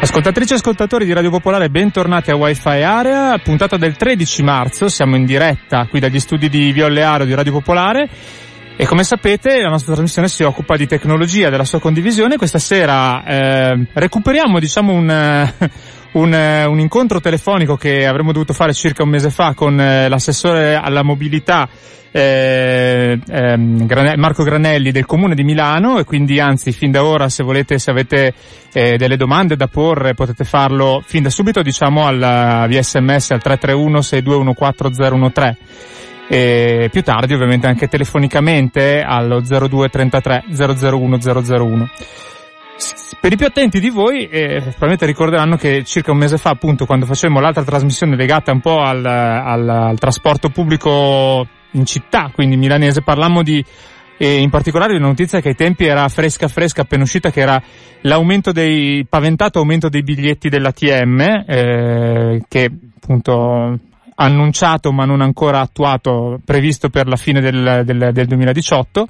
Ascoltatrici e ascoltatori di Radio Popolare, bentornati a Wi-Fi Area, puntata del 13 marzo, siamo in diretta qui dagli studi di Violle di Radio Popolare e come sapete la nostra trasmissione si occupa di tecnologia, della sua condivisione. Questa sera eh, recuperiamo diciamo un, un, un, incontro telefonico che avremmo dovuto fare circa un mese fa con eh, l'assessore alla mobilità eh, eh, Marco Granelli del Comune di Milano e quindi anzi fin da ora se volete, se avete eh, delle domande da porre potete farlo fin da subito diciamo al, via sms al 331 6214013 e più tardi ovviamente anche telefonicamente allo 0233 001 001. Per i più attenti di voi, eh, probabilmente ricorderanno che circa un mese fa, appunto, quando facevamo l'altra trasmissione legata un po' al, al, al trasporto pubblico in città, quindi milanese, parlammo di e in particolare una notizia che ai tempi era fresca fresca appena uscita che era l'aumento dei paventato aumento dei biglietti dell'ATM eh, che appunto annunciato ma non ancora attuato previsto per la fine del, del, del 2018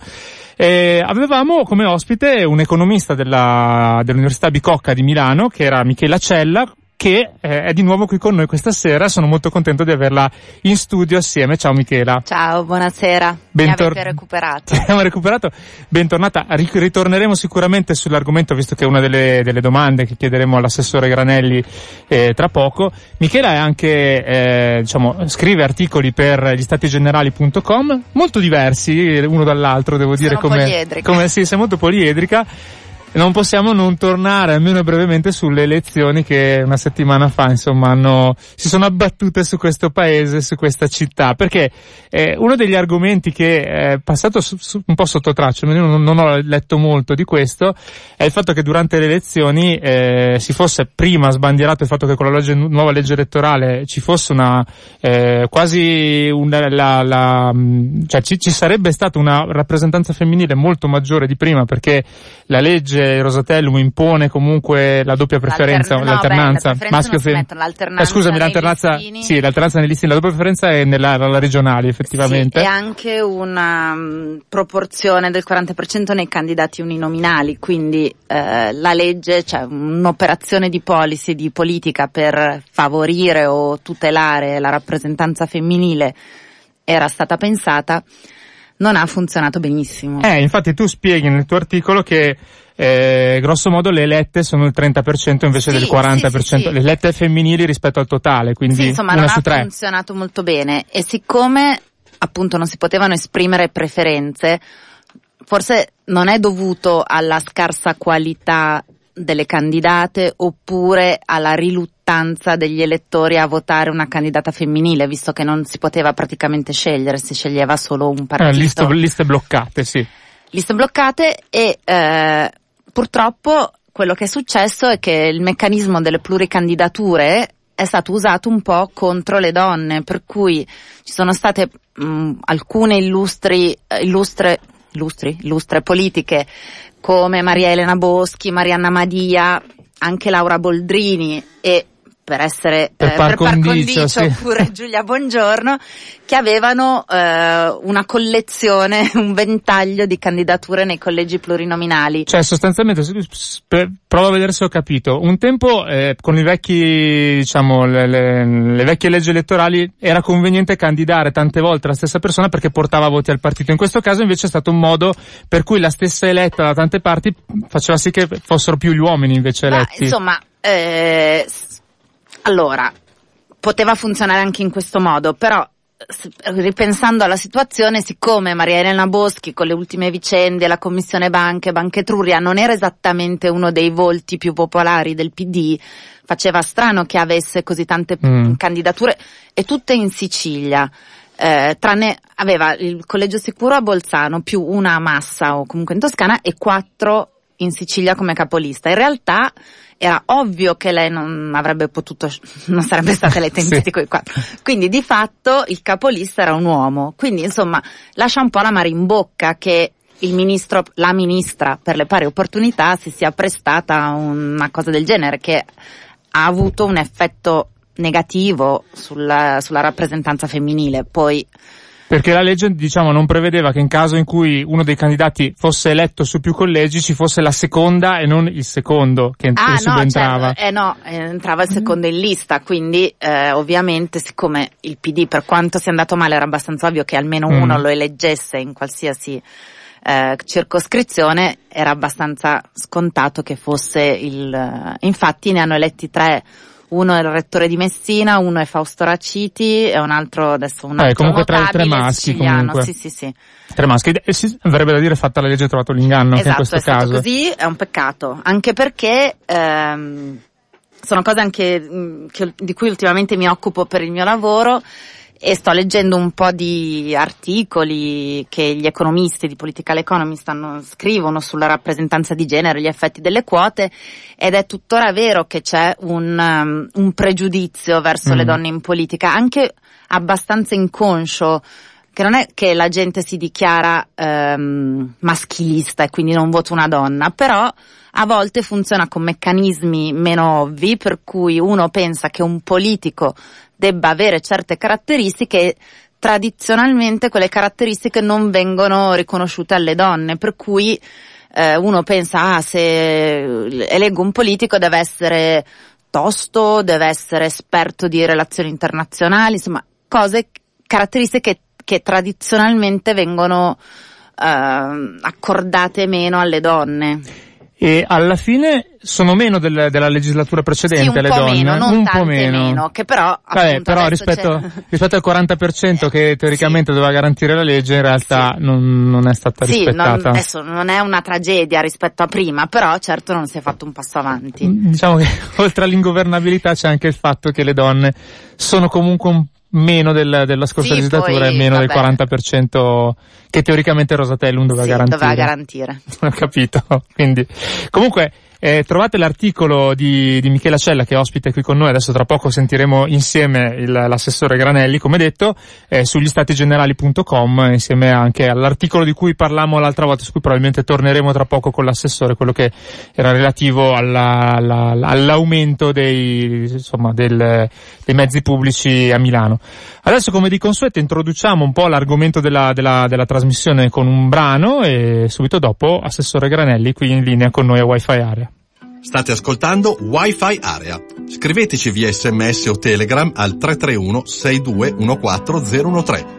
eh, avevamo come ospite un economista della, dell'Università Bicocca di Milano che era Michela Cella che eh, è di nuovo qui con noi questa sera. Sono molto contento di averla in studio assieme. Ciao Michela. Ciao, buonasera. Bentor- Mi avete recuperato. Abbiamo recuperato. Bentornata. Ritorneremo sicuramente sull'argomento visto che è una delle, delle domande che chiederemo all'assessore Granelli eh, tra poco. Michela è anche, eh, diciamo, scrive articoli per gli statigenerali.com molto diversi uno dall'altro, devo Sono dire come, come sì, sei molto poliedrica non possiamo non tornare almeno brevemente sulle elezioni che una settimana fa insomma hanno, si sono abbattute su questo paese, su questa città, perché eh, uno degli argomenti che è passato su, su, un po' sotto traccia, non, non, ho letto molto di questo, è il fatto che durante le elezioni eh, si fosse prima sbandierato il fatto che con la legge, nuova legge elettorale ci fosse una eh, quasi una, la, la, cioè ci, ci sarebbe stata una rappresentanza femminile molto maggiore di prima perché la legge legge Rosatellum impone comunque la doppia preferenza, L'alter- l'alternanza, no, beh, maschio femminile. Eh, scusami, l'alternanza, listini. sì, l'alternanza nei listini, la doppia preferenza è nella, nella regionale effettivamente. Sì, e anche una um, proporzione del 40% nei candidati uninominali, quindi eh, la legge, cioè un'operazione di policy, di politica per favorire o tutelare la rappresentanza femminile era stata pensata, non ha funzionato benissimo. Eh, infatti tu spieghi nel tuo articolo che eh, grosso modo le elette sono il 30% invece Sì, del 40%, sì, sì, le elette femminili rispetto al totale, quindi insomma, non ha funzionato molto bene. E siccome appunto non si potevano esprimere preferenze, forse non è dovuto alla scarsa qualità delle candidate oppure alla riluttanza degli elettori a votare una candidata femminile, visto che non si poteva praticamente scegliere, si sceglieva solo un Eh, partito liste, liste bloccate, sì. liste bloccate e eh, purtroppo quello che è successo è che il meccanismo delle pluricandidature è stato usato un po' contro le donne, per cui ci sono state mh, alcune illustri, eh, illustre, illustri, illustre politiche come Maria Elena Boschi, Marianna Madia, anche Laura Boldrini e per essere Per eh, par per par condicio, condicio sì. oppure Giulia Buongiorno che avevano eh, una collezione, un ventaglio di candidature nei collegi plurinominali. Cioè, sostanzialmente, se tu s- per- provo a vedere se ho capito. Un tempo, eh, con i vecchi, diciamo, le, le- le vecchie leggi elettorali, era conveniente candidare tante volte la stessa persona perché portava voti al partito. In questo caso invece è stato un modo per cui la stessa eletta da tante parti faceva sì che fossero più gli uomini invece Ma eletti. insomma, eh, allora, poteva funzionare anche in questo modo, però ripensando alla situazione, siccome Maria Elena Boschi con le ultime vicende, la commissione banche, Banca Etruria non era esattamente uno dei volti più popolari del PD, faceva strano che avesse così tante Mm. candidature e tutte in Sicilia. Eh, tranne aveva il collegio sicuro a Bolzano più una a Massa o comunque in Toscana e quattro in Sicilia come capolista. In realtà era ovvio che lei non avrebbe potuto, non sarebbe stata eletta in Sì. quattro. Quindi di fatto il capolista era un uomo. Quindi insomma lascia un po' la mare in bocca che il ministro, la ministra per le pari opportunità si sia prestata a una cosa del genere che ha avuto un effetto negativo sulla, sulla rappresentanza femminile. Poi Perché la legge, diciamo, non prevedeva che in caso in cui uno dei candidati fosse eletto su più collegi ci fosse la seconda e non il secondo che, Ah, no, subentrava. certo, eh no, eh, entrava il secondo in lista, quindi eh, ovviamente siccome il PD per quanto sia andato male era abbastanza ovvio che almeno Mm. uno lo eleggesse in qualsiasi eh, circoscrizione, era abbastanza scontato che fosse il... eh, infatti ne hanno eletti tre, uno è il rettore di Messina, uno è Fausto Raciti e un altro adesso un Eh, altro comunque tre- tre notabile maschi, comunque. sì sì sì. Tre maschi. E si, avrebbe da dire fatta la legge ha trovato l'inganno anche in Esatto, questo è caso. così, è un peccato, anche perché ehm, sono cose anche mh, che- di cui ultimamente mi occupo per il mio lavoro e sto leggendo un po' di articoli che gli economisti di Political Economy stanno, scrivono sulla rappresentanza di genere, gli effetti delle quote ed è tuttora vero che c'è un, um, un pregiudizio verso Mm. le donne in politica, anche abbastanza inconscio che non è che la gente si dichiara ehm, maschilista e quindi non vota una donna, però a volte funziona con meccanismi meno ovvi per cui uno pensa che un politico debba avere certe caratteristiche e tradizionalmente quelle caratteristiche non vengono riconosciute alle donne, per cui eh, uno pensa ah se eleggo un politico deve essere tosto, deve essere esperto di relazioni internazionali, insomma cose, caratteristiche che tradizionalmente vengono ehm, accordate meno alle donne. E alla fine sono meno del- della legislatura precedente sì, le donne. meno, non un po' meno. che però Vabbè, però rispetto, rispetto al 40% che teoricamente doveva garantire la legge, in realtà non, non è stata Sì, non, rispettata. adesso non è una tragedia rispetto a prima, però certo non si è fatto un passo avanti. Diciamo che oltre all'ingovernabilità c'è anche il fatto che le donne sono comunque un meno del- della scorsa Sì, legislatura poi, e meno del vabbè. 40% che teoricamente Rosatellum doveva Sì, garantire. doveva garantire. Ho capito. Quindi, comunque, eh, trovate l'articolo di, di Michela Cella che è ospite qui con noi, adesso tra poco sentiremo insieme il- l'assessore Granelli, come detto, eh, sugli statigenerali.com insieme anche all'articolo di cui parlammo l'altra volta, su cui probabilmente torneremo tra poco con l'assessore, quello che era relativo alla- alla- all'aumento dei, insomma, del- dei mezzi pubblici a Milano. Adesso come di consueto introduciamo un po' l'argomento della, della, della trasmissione con un brano e subito dopo Assessore Granelli qui in linea con noi a Wi-Fi Area. State ascoltando Wi-Fi Area. Scriveteci via sms o telegram al 331 6214013.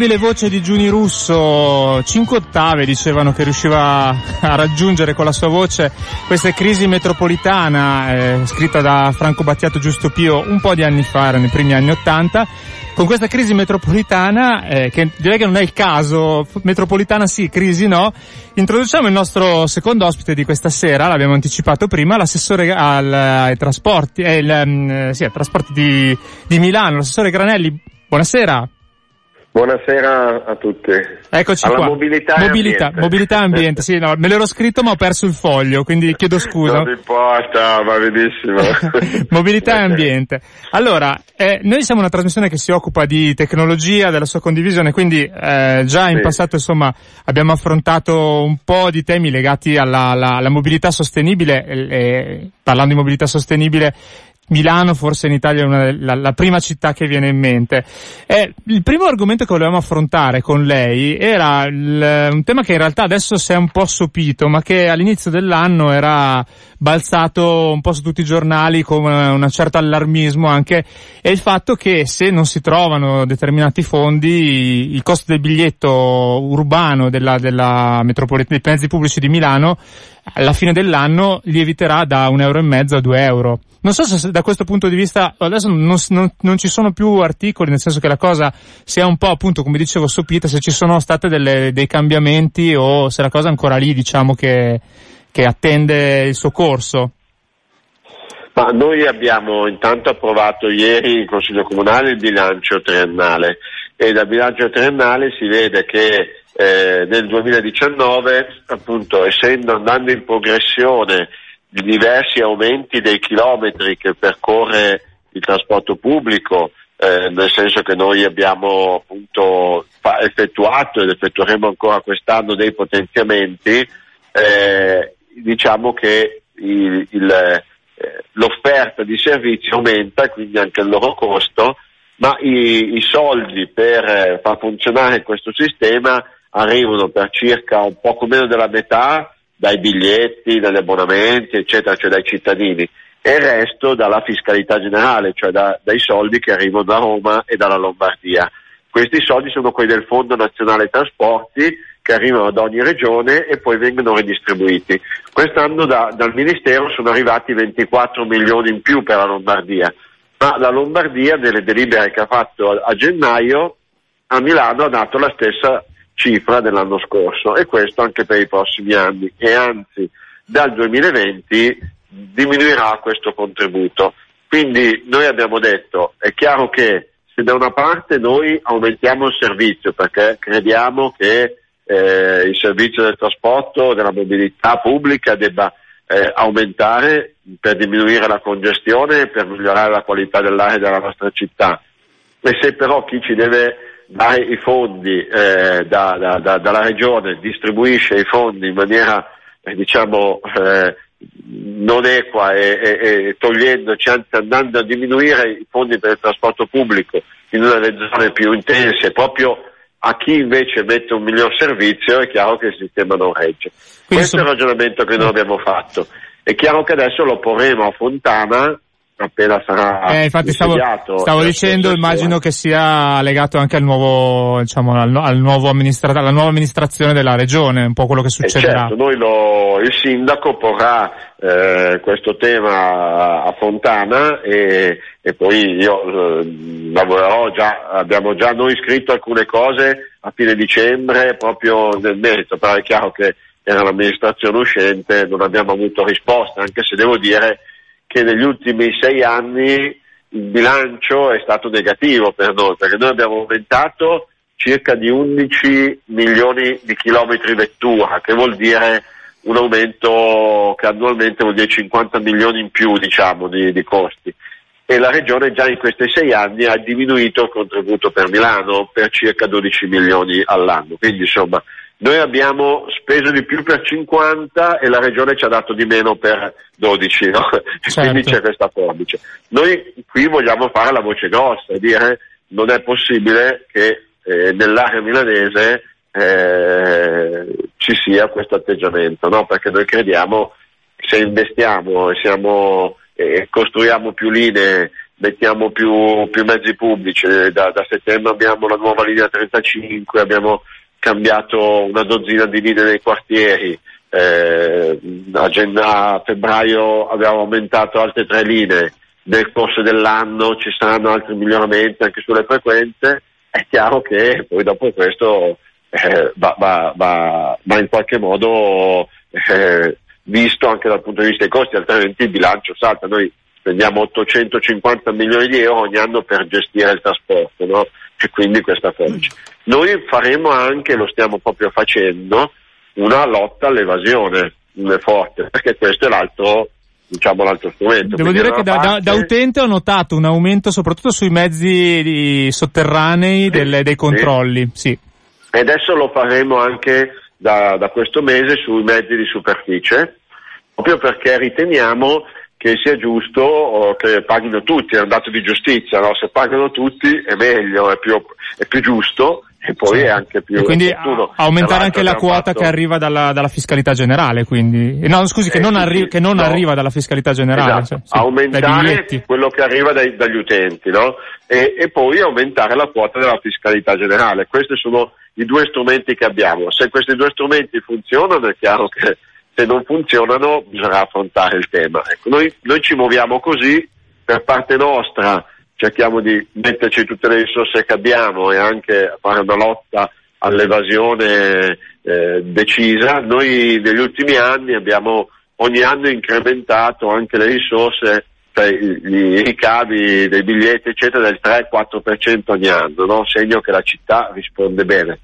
L'indimenticabile voce di Giuni Russo, 5 ottave dicevano che riusciva a raggiungere con la sua voce questa crisi metropolitana, eh, scritta da Franco Battiato Giusto Pio un po' di anni fa, nei primi anni 80. Con questa crisi metropolitana, eh, che direi che non è il caso, metropolitana sì, crisi no, introduciamo il nostro secondo ospite di questa sera, l'abbiamo anticipato prima, l'assessore al, ai trasporti, eh, il, mm, sì, ai trasporti di, di Milano, l'assessore Granelli. Buonasera. Buonasera a tutti. Eccoci Alla qua. Mobilità, mobilità, e ambiente. mobilità ambiente. Sì, no, me l'ero scritto ma ho perso il foglio, quindi chiedo scusa. Non importa, va benissimo. mobilità e ambiente. Allora, eh, noi siamo una trasmissione che si occupa di tecnologia, della sua condivisione, quindi eh, già in Sì. passato insomma abbiamo affrontato un po' di temi legati alla, alla- alla mobilità sostenibile, e- e parlando di mobilità sostenibile Milano forse in Italia è una la, la prima città che viene in mente. Eh, il primo argomento che volevamo affrontare con lei era il- un tema che in realtà adesso si è un po' sopito, ma che all'inizio dell'anno era balzato un po' su tutti i giornali con un certo allarmismo anche, è il fatto che se non si trovano determinati fondi, il costo del biglietto urbano della, della metropolitana, dei mezzi pubblici di Milano alla fine dell'anno lieviterà da un euro e mezzo a due euro. Non so se da questo punto di vista adesso non, non- non ci sono più articoli, nel senso che la cosa sia un po' appunto come dicevo sopita, se ci sono delle- dei cambiamenti o se la cosa è ancora lì diciamo che, che attende il suo corso. Ma noi abbiamo intanto approvato ieri in Consiglio Comunale il bilancio triennale e dal bilancio triennale si vede che eh, nel 2019, appunto, essendo andando in progressione di diversi aumenti dei chilometri che percorre il trasporto pubblico, eh, nel senso che noi abbiamo appunto effettuato ed effettueremo ancora quest'anno dei potenziamenti, eh, diciamo che il- il, eh, l'offerta di servizi aumenta quindi anche il loro costo, ma i, i soldi per eh, far funzionare questo sistema arrivano per circa un poco meno della metà dai biglietti, dagli abbonamenti, eccetera, cioè dai cittadini, e il resto dalla fiscalità generale, cioè da- dai soldi che arrivano da Roma e dalla Lombardia. Questi soldi sono quelli del Fondo Nazionale Trasporti che arrivano ad ogni regione e poi vengono ridistribuiti. Quest'anno da- dal Ministero sono arrivati 24 milioni in più per la Lombardia, ma la Lombardia nelle delibere che ha fatto a, a gennaio a Milano ha dato la stessa cifra dell'anno scorso e questo anche per i prossimi anni e anzi dal 2020 diminuirà questo contributo. Quindi noi abbiamo detto, è chiaro che se da una parte noi aumentiamo il servizio perché crediamo che eh, il servizio del trasporto, della mobilità pubblica debba eh, aumentare per diminuire la congestione e per migliorare la qualità dell'aria della nostra città. E se però chi ci deve dare i fondi eh, da- da- da- dalla regione distribuisce i fondi in maniera eh, diciamo eh, non equa e, e- e togliendoci, anzi andando a diminuire i fondi per il trasporto pubblico in una delle zone più intense, proprio a chi invece mette un miglior servizio, è chiaro che il sistema non regge. Quindi Questo è il ragionamento che noi abbiamo fatto. È chiaro che adesso lo porremo a Fontana appena sarà Eh, infatti stavo, stavo dicendo, immagino che sia legato anche al nuovo, diciamo, al, al nuovo amministra- alla nuova amministrazione della regione, un po' quello che Eh, succederà. certo, noi lo- il sindaco porrà eh, questo tema a Fontana e, e poi io eh, lavorerò già, abbiamo già noi scritto alcune cose a fine dicembre proprio nel merito, però è chiaro che era l'amministrazione uscente, non abbiamo avuto risposta, anche se devo dire che negli ultimi sei anni il bilancio è stato negativo per noi, perché noi abbiamo aumentato circa di 11 milioni di chilometri vettura, che vuol dire un aumento che annualmente vuol dire 50 milioni in più diciamo, di, di costi. E la Regione già in questi sei anni ha diminuito il contributo per Milano per circa 12 milioni all'anno. Quindi insomma noi abbiamo speso di più per 50 e la Regione ci ha dato di meno per 12, no? Certo. quindi c'è questa forbice. Noi qui vogliamo fare la voce grossa e dire non è possibile che eh, nell'area milanese eh, ci sia questo atteggiamento, no? perché noi crediamo che se investiamo e siamo, eh, costruiamo più linee mettiamo più, più mezzi pubblici, da, da, settembre abbiamo la nuova linea 35, abbiamo cambiato una dozzina di linee nei quartieri, eh, a, a febbraio abbiamo aumentato altre tre linee, nel corso dell'anno ci saranno altri miglioramenti anche sulle frequenze, è chiaro che poi dopo questo eh, va, va, va, va, in qualche modo eh, visto anche dal punto di vista dei costi, altrimenti il bilancio salta. Noi spendiamo 850 milioni di euro ogni anno per gestire il trasporto no? e quindi questa forza. Noi faremo anche, lo stiamo proprio facendo, una lotta all'evasione forte, perché questo è l'altro diciamo l'altro strumento. Devo dire che da, parte... da, utente ho notato un aumento soprattutto sui mezzi sotterranei sì, delle, dei controlli. Sì. E adesso lo faremo anche da, da questo mese sui mezzi di superficie, proprio perché riteniamo che sia giusto che paghino tutti, è un dato di giustizia, no? se pagano tutti è meglio, è più, è più giusto e poi sì. è anche più e quindi aumentare anche la quota fatto... che arriva dalla, dalla, fiscalità generale quindi no scusi eh, che non, arri- sì, che non no. arriva dalla fiscalità generale esatto. cioè, aumentare quello che arriva dai, dagli utenti no? e, e, poi aumentare la quota della fiscalità generale questi sono i due strumenti che abbiamo se questi due strumenti funzionano è chiaro che se non funzionano bisogna affrontare il tema ecco, noi, noi ci muoviamo così per parte nostra cerchiamo di metterci tutte le risorse che abbiamo e anche fare una lotta all'evasione eh, decisa. Noi negli ultimi anni abbiamo ogni anno incrementato anche le risorse, cioè i ricavi dei biglietti eccetera del 3-4% ogni anno, no? segno che la città risponde bene.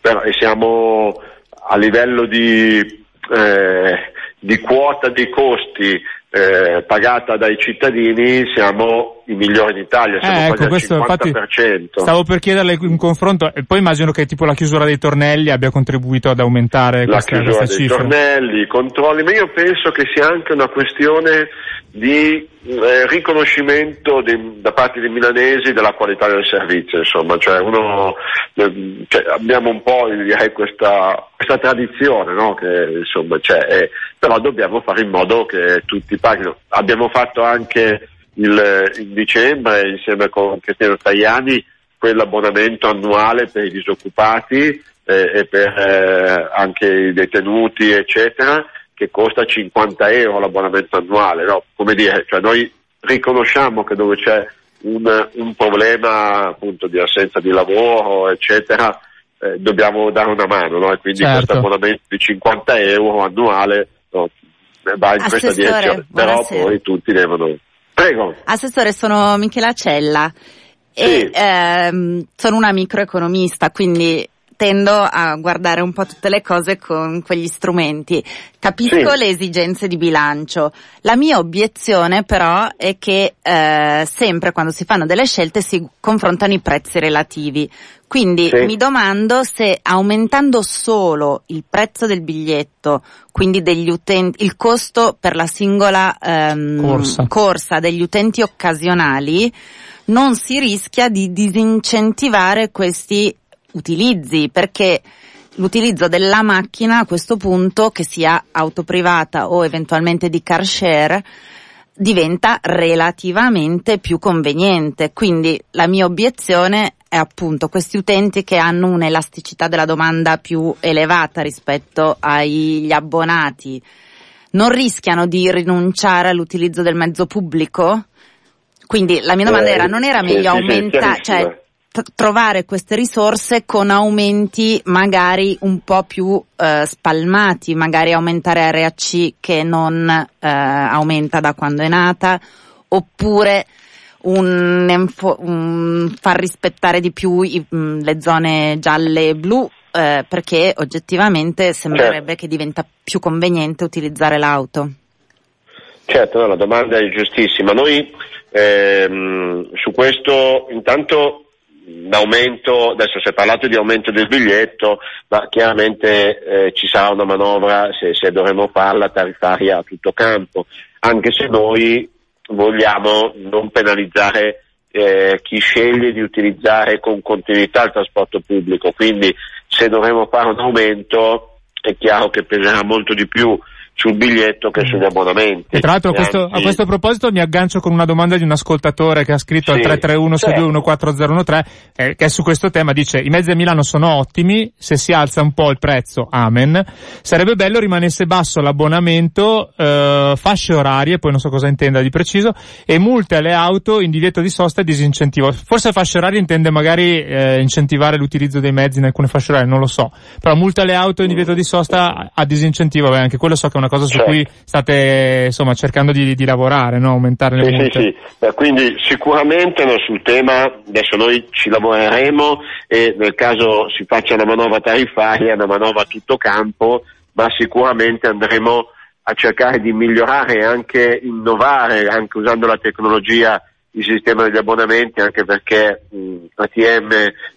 Però, e siamo a livello di, eh, di quota dei costi eh, pagata dai cittadini siamo i migliori d'Italia, siamo eh, ecco, questo, 50%. Infatti, stavo per chiederle un confronto e poi immagino che tipo la chiusura dei tornelli abbia contribuito ad aumentare la questa, chiusura questa dei cifra. tornelli, i controlli, ma io penso che sia anche una questione di eh, riconoscimento di, da parte dei milanesi della qualità del servizio, insomma, cioè uno, eh, cioè abbiamo un po' direi, questa, questa, tradizione no? che insomma c'è, eh, però dobbiamo fare in modo che tutti paghino. Abbiamo fatto anche il, in dicembre insieme con Cristiano Tajani quell'abbonamento annuale per i disoccupati eh, e per eh, anche i detenuti eccetera che costa 50 euro l'abbonamento annuale, no? come dire, cioè noi riconosciamo che dove c'è un, un problema appunto di assenza di lavoro, eccetera, eh, dobbiamo dare una mano, no? e quindi certo. questo abbonamento di 50 euro annuale no, va in Assessore, questa direzione, però poi tutti devono... Prego. Assessore, sono Michela Cella e sì. ehm, sono una microeconomista, quindi tendo a guardare un po' tutte le cose con quegli strumenti. Capisco sì. le esigenze di bilancio. La mia obiezione però è che eh, sempre quando si fanno delle scelte si confrontano i prezzi relativi. Quindi sì. mi domando se aumentando solo il prezzo del biglietto, quindi degli utenti, il costo per la singola ehm, corsa. corsa degli utenti occasionali, non si rischia di disincentivare questi utilizzi, perché l'utilizzo della macchina a questo punto, che sia auto privata o eventualmente di car share, diventa relativamente più conveniente. Quindi la mia obiezione è appunto questi utenti che hanno un'elasticità della domanda più elevata rispetto agli abbonati non rischiano di rinunciare all'utilizzo del mezzo pubblico? Quindi la mia domanda eh, era, non era meglio aumentare, cioè trovare queste risorse con aumenti magari un po' più eh, spalmati, magari aumentare area C che non eh, aumenta da quando è nata, oppure un, un far rispettare di più i, mh, le zone gialle e blu, eh, perché oggettivamente sembrerebbe certo. che diventa più conveniente utilizzare l'auto. Certo, no, la domanda è giustissima. Noi ehm, su questo intanto l'aumento, adesso si è parlato di aumento del biglietto, ma chiaramente eh, ci sarà una manovra, se, se, dovremo farla, tariffaria a tutto campo, anche se noi vogliamo non penalizzare eh, chi sceglie di utilizzare con continuità il trasporto pubblico, quindi se dovremo fare un aumento è chiaro che peserà molto di più sul biglietto che sugli abbonamenti. E tra l'altro questo, a questo proposito mi aggancio con una domanda di un ascoltatore che ha scritto sì, al 331 621 eh, che è su questo tema, dice i mezzi a Milano sono ottimi, se si alza un po' il prezzo, amen. Sarebbe bello rimanesse basso l'abbonamento, eh, fasce orarie, poi non so cosa intenda di preciso, e multe alle auto in divieto di sosta e disincentivo. Forse fasce orarie intende magari eh, incentivare l'utilizzo dei mezzi in alcune fasce orarie, non lo so. Però multe alle auto in divieto di sosta a disincentivo, beh, anche quello so che è una cosa su certo. cui state insomma cercando di, di lavorare, no? aumentare le sì, multe. Sì, sì. Beh, quindi sicuramente no, sul tema adesso noi ci lavoreremo e nel caso si faccia una manovra tariffaria, una manovra a tutto campo, ma sicuramente andremo a cercare di migliorare e anche innovare, anche usando la tecnologia, il sistema degli abbonamenti, anche perché mh, ATM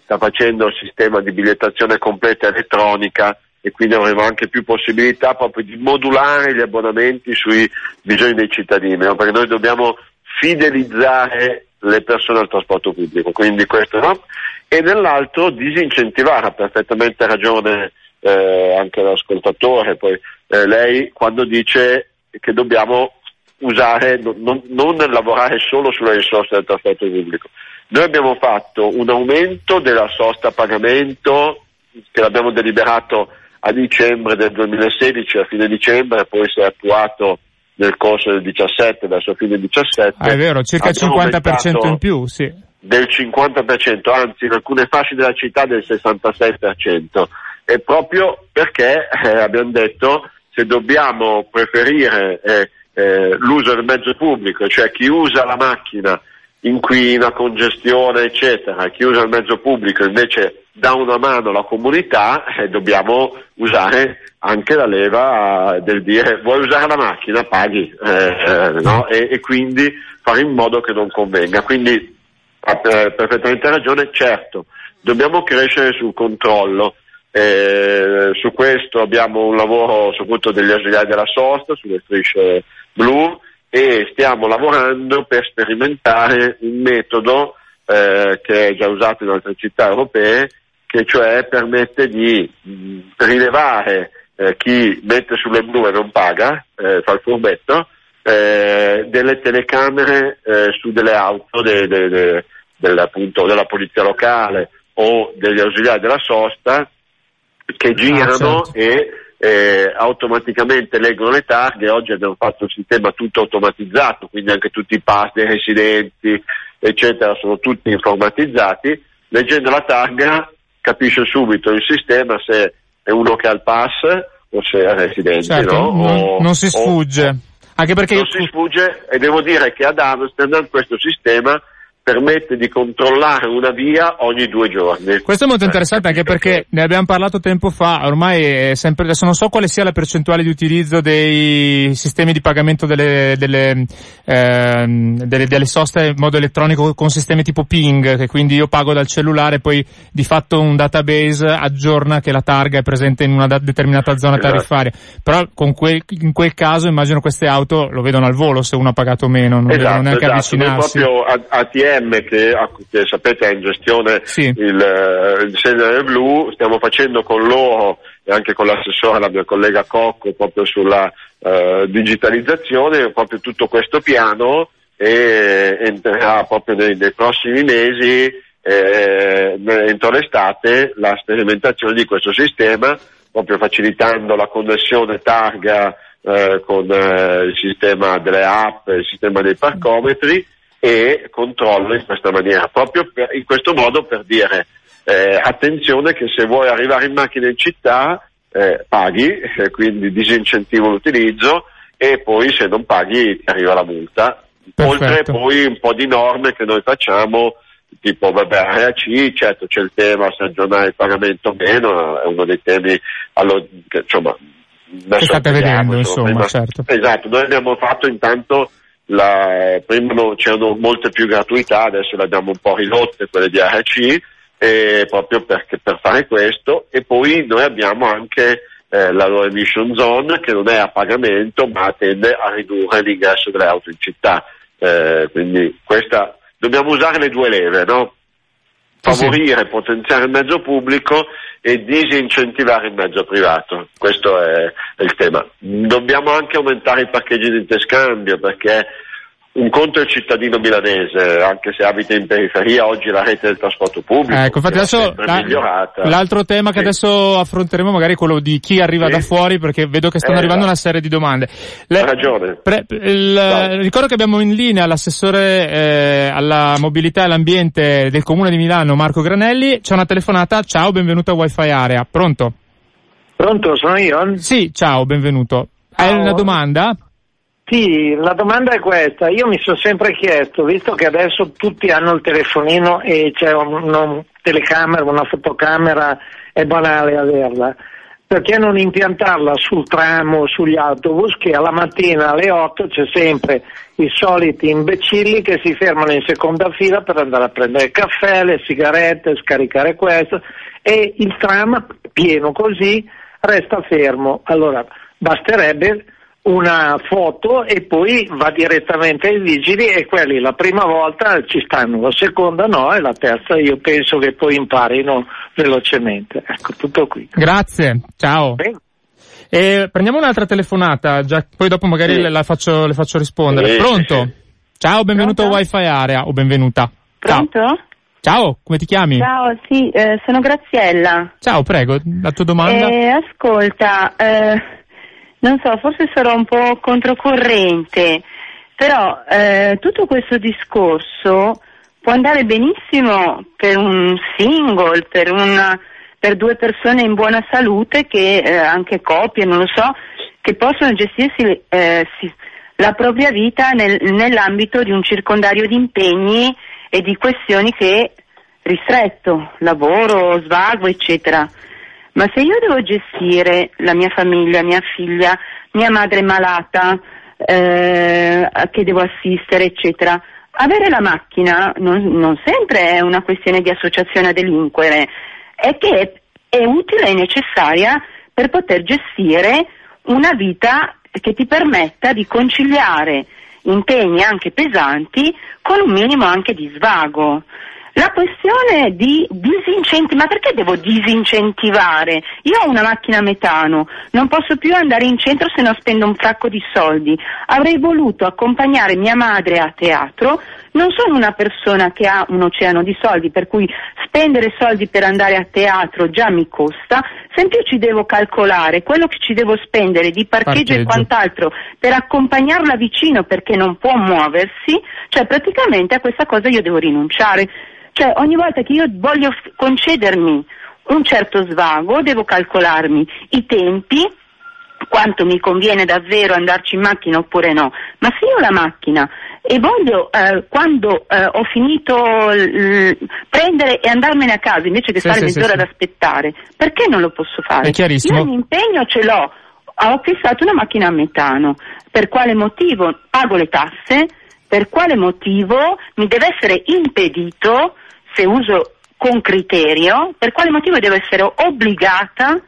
sta facendo il sistema di bigliettazione completa elettronica e quindi avremo anche più possibilità proprio di modulare gli abbonamenti sui bisogni dei cittadini, no? perché noi dobbiamo fidelizzare le persone al trasporto pubblico, quindi questo no. E nell'altro disincentivare, ha perfettamente ragione eh, anche l'ascoltatore, poi eh, lei quando dice che dobbiamo usare, non, non lavorare solo sulle risorse del trasporto pubblico. Noi abbiamo fatto un aumento della sosta a pagamento che l'abbiamo deliberato a dicembre del 2016, a fine dicembre, poi si è attuato nel corso del 17, verso fine 17. Ah, è vero, circa il 50% in più, sì. Del 50%, anzi in alcune fasce della città del 66%. E proprio perché eh, abbiamo detto se dobbiamo preferire eh, eh, l'uso del mezzo pubblico, cioè chi usa la macchina inquina, congestione, eccetera, chi usa il mezzo pubblico invece dà una mano alla comunità, eh, dobbiamo usare anche la leva del dire vuoi usare la macchina, paghi, eh, no? e, e, quindi fare in modo che non convenga. Quindi ha perfettamente ragione, certo, dobbiamo crescere sul controllo. Eh, su questo abbiamo un lavoro soprattutto degli ausiliari della sosta, sulle strisce blu e stiamo lavorando per sperimentare un metodo eh, che è già usato in altre città europee, che cioè permette di mh, rilevare eh, chi mette sulle blu e non paga, eh, fa il furbetto, eh, delle telecamere eh, su delle auto de, de, de, del, appunto, della polizia locale o degli ausiliari della sosta che ah, girano ah, certo. e eh, automaticamente leggono le targhe, oggi abbiamo fatto un sistema tutto automatizzato, quindi anche tutti i pass dei residenti, eccetera, sono tutti informatizzati, leggendo la targa capisce subito il sistema se è uno che ha il pass o se è residente. Certo, no? non, o, non, si sfugge. O, anche perché non io... si sfugge e devo dire che ad Amsterdam questo sistema permette di controllare una via ogni due giorni. Questo è molto interessante anche perché ne abbiamo parlato tempo fa, ormai è sempre, adesso non so quale sia la percentuale di utilizzo dei sistemi di pagamento delle, delle, eh, delle, delle soste in modo elettronico con sistemi tipo ping, che quindi io pago dal cellulare e poi di fatto un database aggiorna che la targa è presente in una determinata zona esatto. tariffaria. Però con quel, in quel caso immagino queste auto lo vedono al volo se uno ha pagato meno, non esatto, devono neanche esatto. avvicinarsi. IBM che, che sapete ha in gestione sì. il, eh, il Senere Blu, stiamo facendo con loro e anche con l'assessore, la mia collega Cocco, proprio sulla uh, digitalizzazione, proprio tutto questo piano e entrerà proprio nei, nei prossimi mesi, eh, entro l'estate, la sperimentazione di questo sistema, proprio facilitando la connessione targa eh, con eh, il sistema delle app, il sistema dei parcometri e controllo in questa maniera, proprio per, in questo modo per dire eh, attenzione che se vuoi arrivare in macchina in città eh, paghi, eh, quindi disincentivo l'utilizzo e poi se non paghi ti arriva la multa. Perfetto. Oltre poi un po' di norme che noi facciamo, tipo vabbè, area C, certo c'è il tema se aggiornare il pagamento o meno, è uno dei temi allo, che, insomma, che state vedendo, insomma, insomma certo. Esatto, noi abbiamo fatto intanto la, prima no, c'erano molte più gratuità, adesso le abbiamo un po' ridotte quelle di ARC, eh, proprio perché, per fare questo e poi noi abbiamo anche eh, la low emission zone che non è a pagamento ma tende a ridurre l'ingresso delle auto in città. Eh, quindi questa, dobbiamo usare le due leve, no? favorire, potenziare il mezzo pubblico e disincentivare il mezzo privato. Questo è, il tema. Dobbiamo anche aumentare i parcheggi di interscambio perché un conto è il cittadino milanese, anche se abita in periferia, oggi la rete del trasporto pubblico ecco, infatti adesso la, l'altro tema sì. che adesso affronteremo magari è quello di chi arriva sì. da fuori, perché vedo che stanno eh, arrivando una serie di domande. Le, ha ragione. Pre, il, no. Ricordo che abbiamo in linea l'assessore eh, alla mobilità e all'ambiente del Comune di Milano, Marco Granelli. C'è una telefonata, ciao, benvenuto a Wi-Fi Area. Pronto? Pronto, sono io? Sì, ciao, benvenuto. Ciao. Hai una domanda? Sì, la domanda è questa. Io mi sono sempre chiesto, visto che adesso tutti hanno il telefonino e c'è una telecamera, una fotocamera, è banale averla, perché non impiantarla sul tram sugli autobus che alla mattina alle 8 c'è sempre i soliti imbecilli che si fermano in seconda fila per andare a prendere caffè, le sigarette, scaricare questo e il tram pieno così resta fermo. Allora basterebbe una foto e poi va direttamente ai vigili e quelli la prima volta ci stanno, la seconda no e la terza io penso che poi imparino velocemente. Ecco, tutto qui. Grazie, ciao. E prendiamo un'altra telefonata, già, poi dopo magari sì. le, faccio, le, faccio, rispondere. Sì, Pronto? Sì. Ciao, benvenuto Pronto? a Wi-Fi Area o benvenuta. Pronto? Ciao. Ciao, come ti chiami? Ciao, sì, eh, sono Graziella. Ciao, prego, la tua domanda? Eh, ascolta, eh, non so, forse sarò un po' controcorrente, però eh, tutto questo discorso può andare benissimo per un single, per, una, per due persone in buona salute che eh, anche coppie, non lo so, che possono gestirsi eh, sì, la propria vita nel, nell'ambito di un circondario di impegni e di questioni che ristretto, lavoro, svago, eccetera. Ma se io devo gestire la mia famiglia, mia figlia, mia madre malata, eh, che devo assistere, eccetera, avere la macchina non, non, sempre è una questione di associazione a delinquere, è che è utile e necessaria per poter gestire una vita che ti permetta di conciliare impegni anche pesanti con un minimo anche di svago. La questione di disincentivare, ma perché devo disincentivare? Io ho una macchina a metano, non posso più andare in centro se no spendo un fracco di soldi. Avrei voluto accompagnare mia madre a teatro, non sono una persona che ha un oceano di soldi, per cui spendere soldi per andare a teatro già mi costa, se in più ci devo calcolare quello che ci devo spendere di parcheggio, parcheggio. e quant'altro per accompagnarla vicino perché non può muoversi, cioè praticamente a questa cosa io devo rinunciare. Cioè ogni volta che io voglio concedermi un certo svago, devo calcolarmi i tempi, quanto mi conviene davvero andarci in macchina oppure no. Ma se io ho la macchina e voglio eh, quando eh, ho finito l- prendere e andarmene a casa invece che sì, stare sì, mezz'ora sì, ad aspettare, perché non lo posso fare? È chiarissimo. Io l'impegno ce l'ho, ho acquistato una macchina a metano, per quale motivo pago le tasse? Per quale motivo mi deve essere impedito se uso con criterio, per quale motivo devo essere obbligata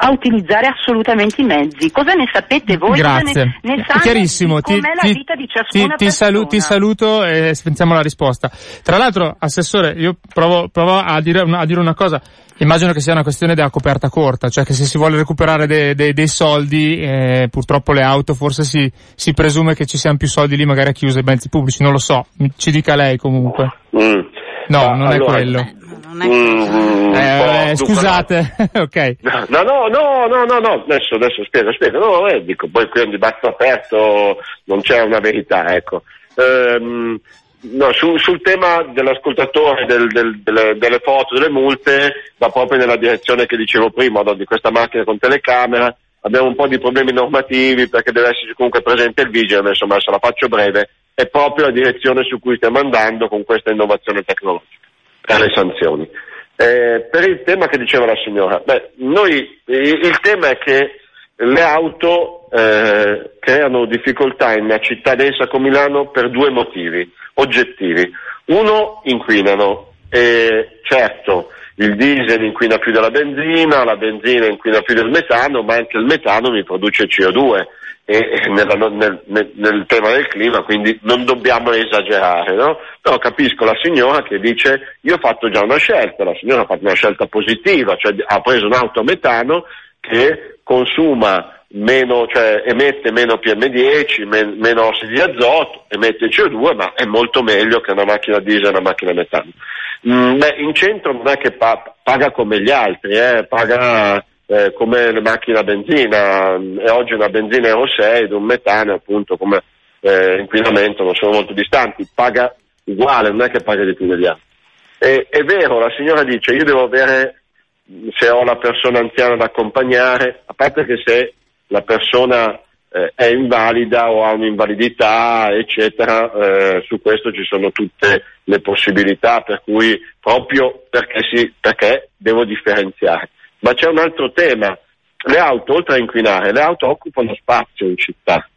a utilizzare assolutamente i mezzi. Cosa ne sapete voi? Grazie. Ne, ne Chiarissimo. Ti, la ti, vita di ciascuna ti, ti, salu- ti saluto e pensiamo alla risposta. Tra l'altro, Assessore, io provo, provo a, dire una, a, dire una, cosa. Immagino che sia una questione della coperta corta, cioè che se si vuole recuperare dei, dei, dei soldi, eh, purtroppo le auto forse si, si, presume che ci siano più soldi lì magari a chi usa i mezzi pubblici, non lo so. Ci dica lei comunque. Mm. No, non allora, è quello. Non è mm, eh, scusate, ok. No, no, no, no, no, no, adesso, adesso spiego, spiego. No, eh, dico, poi qui è un dibattito aperto, non c'è una verità, ecco. Ehm, no, su, sul tema dell'ascoltatore, del, del, delle, delle, foto, delle multe, va proprio nella direzione che dicevo prima, no, di questa macchina con telecamera. Abbiamo un po' di problemi normativi perché deve esserci comunque presente il vigile, ma insomma se la faccio breve, è proprio la direzione su cui stiamo andando con questa innovazione tecnologica e le sanzioni. Eh, per il tema che diceva la signora, beh, noi, il, il tema è che le auto eh, creano difficoltà in una città densa come Milano per due motivi oggettivi. Uno, inquinano. E certo, il diesel inquina più della benzina, la benzina inquina più del metano, ma anche il metano mi produce CO2 e nella, nel, nel, nel, tema del clima, quindi non dobbiamo esagerare, no? Però capisco la signora che dice io ho fatto già una scelta, la signora ha fatto una scelta positiva, cioè ha preso un'auto a metano che consuma meno, cioè emette meno PM10, men, meno ossidi di azoto, emette CO2, ma è molto meglio che una macchina diesel e una macchina a metano. Mm, beh, in centro non è che pa- paga come gli altri, eh, paga eh, come le macchine a benzina, e oggi una benzina Euro 6 ed un metano appunto come eh, inquinamento non sono molto distanti, paga uguale, non è che paga di più degli altri. E, è vero, la signora dice io devo avere, se ho la persona anziana da accompagnare, a parte che se la persona eh, è invalida o ha un'invalidità, eccetera, eh, su questo ci sono tutte le possibilità, per cui proprio perché, si, perché devo differenziare. Ma c'è un altro tema. Le auto, oltre a inquinare, le auto occupano spazio in città,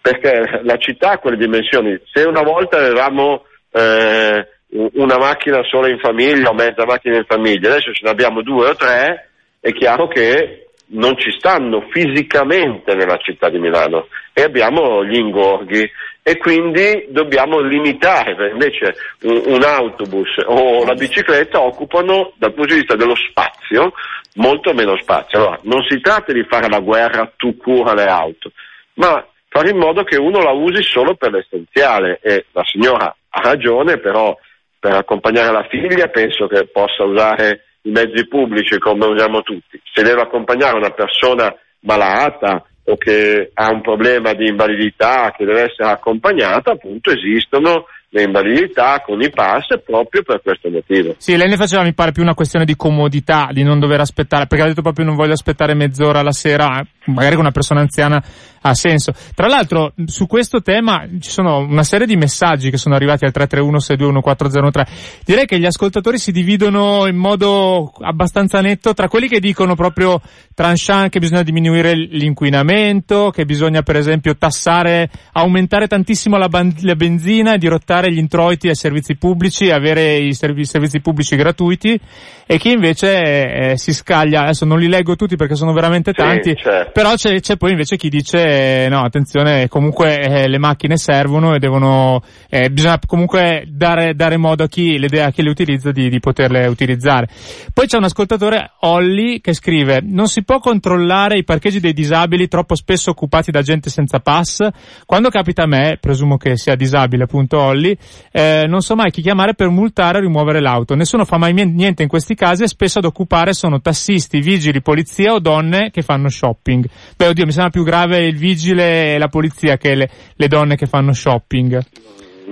perché la città ha quelle dimensioni. Se una volta avevamo eh, una macchina sola in famiglia o mezza macchina in famiglia, adesso ce ne abbiamo due o tre, è chiaro che non ci stanno fisicamente nella città di Milano e abbiamo gli ingorghi e quindi dobbiamo limitare, invece un, un autobus o la bicicletta occupano dal punto di vista dello spazio molto meno spazio. Allora, non si tratta di fare la guerra tu cura le auto, ma fare in modo che uno la usi solo per l'essenziale e la signora ha ragione, però per accompagnare la figlia penso che possa usare i mezzi pubblici come usiamo tutti. Se deve accompagnare una persona malata o che ha un problema di invalidità che deve essere accompagnata, appunto esistono le invalidità con i pass proprio per questo motivo. Sì, lei ne faceva mi pare più una questione di comodità, di non dover aspettare, perché ha detto proprio non voglio aspettare mezz'ora la sera, magari con una persona anziana ha senso. Tra l'altro, su questo tema ci sono una serie di messaggi che sono arrivati al 331-621-403. Direi che gli ascoltatori si dividono in modo abbastanza netto tra quelli che dicono proprio tranchant che bisogna diminuire l'inquinamento, che bisogna per esempio tassare, aumentare tantissimo la, ban- la benzina e dirottare gli introiti ai servizi pubblici avere i servi- servizi pubblici gratuiti e chi invece eh, si scaglia, adesso non li leggo tutti perché sono veramente tanti, sì, certo. però c'è, c'è, poi invece chi dice no, attenzione, comunque eh, le macchine servono e devono, eh, bisogna comunque dare, dare modo a chi, le, a chi le utilizza di, di poterle utilizzare. Poi c'è un ascoltatore, Olli, che scrive, non si può controllare i parcheggi dei disabili troppo spesso occupati da gente senza pass. Quando capita a me, presumo che sia disabile appunto Olli, eh, non so mai chi chiamare per multare o rimuovere l'auto. Nessuno fa mai niente in questi casi e spesso ad occupare sono tassisti, vigili, polizia o donne che fanno shopping. Beh, oddio, mi sembra più grave il vigile e la polizia che le, le donne che fanno shopping.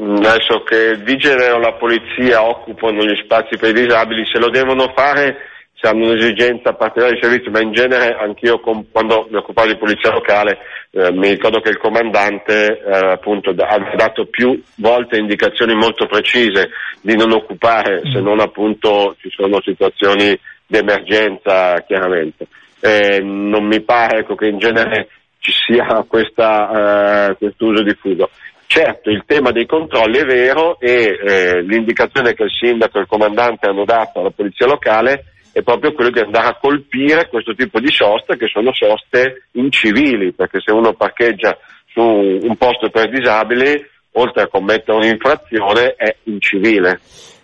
Adesso che il vigile o la polizia occupano gli spazi per i disabili, se lo devono fare se hanno un'esigenza particolare di servizio, ma in genere anch'io quando mi occupavo di polizia locale eh, mi ricordo che il comandante eh, appunto ha dato più volte indicazioni molto precise di non occupare se non appunto ci sono situazioni di emergenza chiaramente. Eh, non mi pare ecco, che in genere ci sia questa, questo uso diffuso. Certo, il tema dei controlli è vero e eh, l'indicazione che il sindaco e il comandante hanno dato alla polizia locale è proprio quello di andare a colpire questo tipo di soste che sono soste incivili, perché se uno parcheggia su un posto per disabili, oltre a commettere un'infrazione, è incivile.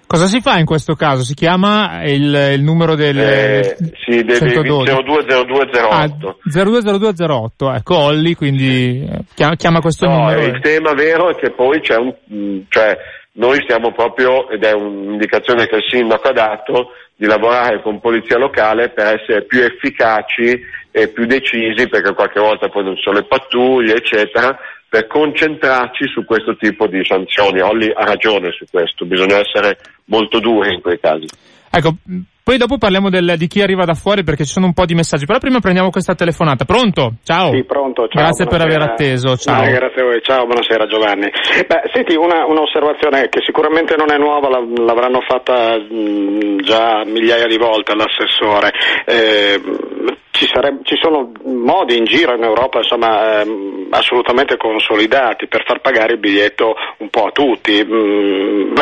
Cosa si fa in questo caso? Si chiama il, il numero del eh, sì, deve 020208. Ah, 020208, ecco Olli, quindi chiama, chiama questo no, numero. Il tema vero è che poi c'è un, cioè, noi stiamo proprio, ed è un'indicazione che il sindaco ha dato, di lavorare con polizia locale per essere più efficaci e più decisi, perché qualche volta poi non sono le pattuglie, eccetera, per concentrarci su questo tipo di sanzioni. Olli ha ragione su questo, bisogna essere molto duri in quei casi. Ecco, poi dopo parliamo del, di chi arriva da fuori perché ci sono un po' di messaggi, però prima prendiamo questa telefonata. Pronto? Ciao. Sì, pronto. Ciao, grazie per aver atteso. Ciao. No, grazie a voi. Ciao, buonasera Giovanni. Beh, senti, una, un'osservazione che sicuramente non è nuova, l'avranno fatta mh, già migliaia di volte l'assessore. Eh, ci, sarebbe, ci, sono modi in giro in Europa insomma, ehm, assolutamente consolidati per far pagare il biglietto un po' a tutti. Mm,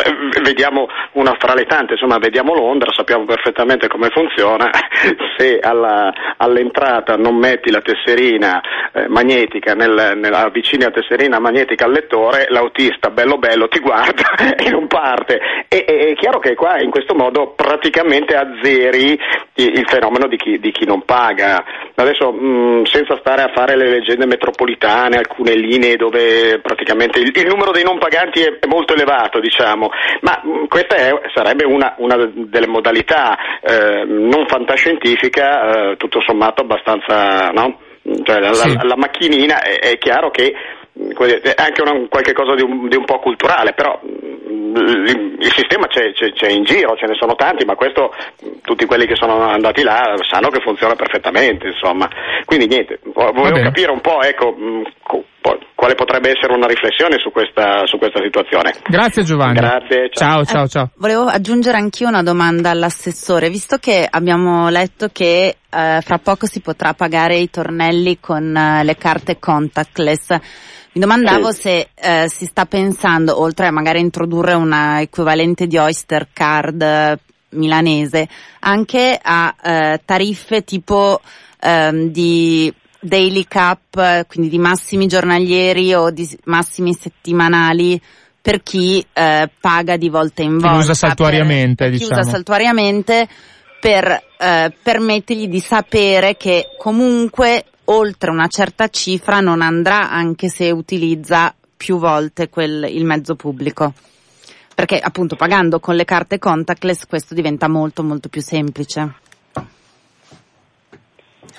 vediamo una fra le tante, insomma, vediamo Londra, sappiamo perfettamente come funziona. Se alla, all'entrata non metti la tesserina eh, magnetica, nel, nella, avvicini la tesserina magnetica al lettore, l'autista bello bello ti guarda e non parte. E, e, è chiaro che qua in questo modo praticamente azzeri il fenomeno di chi, di chi non paga. Adesso mh, mm, senza stare a fare le leggende metropolitane, alcune linee dove praticamente il, il numero dei non paganti è, è molto elevato, diciamo, ma mh, mm, questa è, sarebbe una, una, delle modalità eh, non fantascientifica, eh, tutto sommato abbastanza, no? Cioè, la, sì. la, la, macchinina è, è chiaro che è anche una, qualche cosa di un, di un, po' culturale, però il, il sistema c'è, c'è, c'è, in giro, ce ne sono tanti, ma questo tutti quelli che sono andati là sanno che funziona perfettamente, insomma. Quindi niente, volevo capire un po', ecco, quale potrebbe essere una riflessione su questa, su questa situazione. Grazie Giovanni. Grazie. Ciao, ciao, ciao. ciao. Eh, volevo aggiungere anch'io una domanda all'assessore, visto che abbiamo letto che eh, fra poco si potrà pagare i tornelli con eh, le carte contactless. Mi domandavo sì. se eh, si sta pensando, oltre a magari introdurre una equivalente di Oyster Card eh, milanese, anche a eh, tariffe tipo ehm, di daily cap, quindi di massimi giornalieri o di massimi settimanali per chi eh, paga di volta in volta. Chi usa saltuariamente, per, diciamo. Chi usa saltuariamente per eh, permettergli di sapere che comunque oltre una certa cifra non andrà anche se utilizza più volte quel, il mezzo pubblico. Perché appunto pagando con le carte contactless questo diventa molto molto più semplice.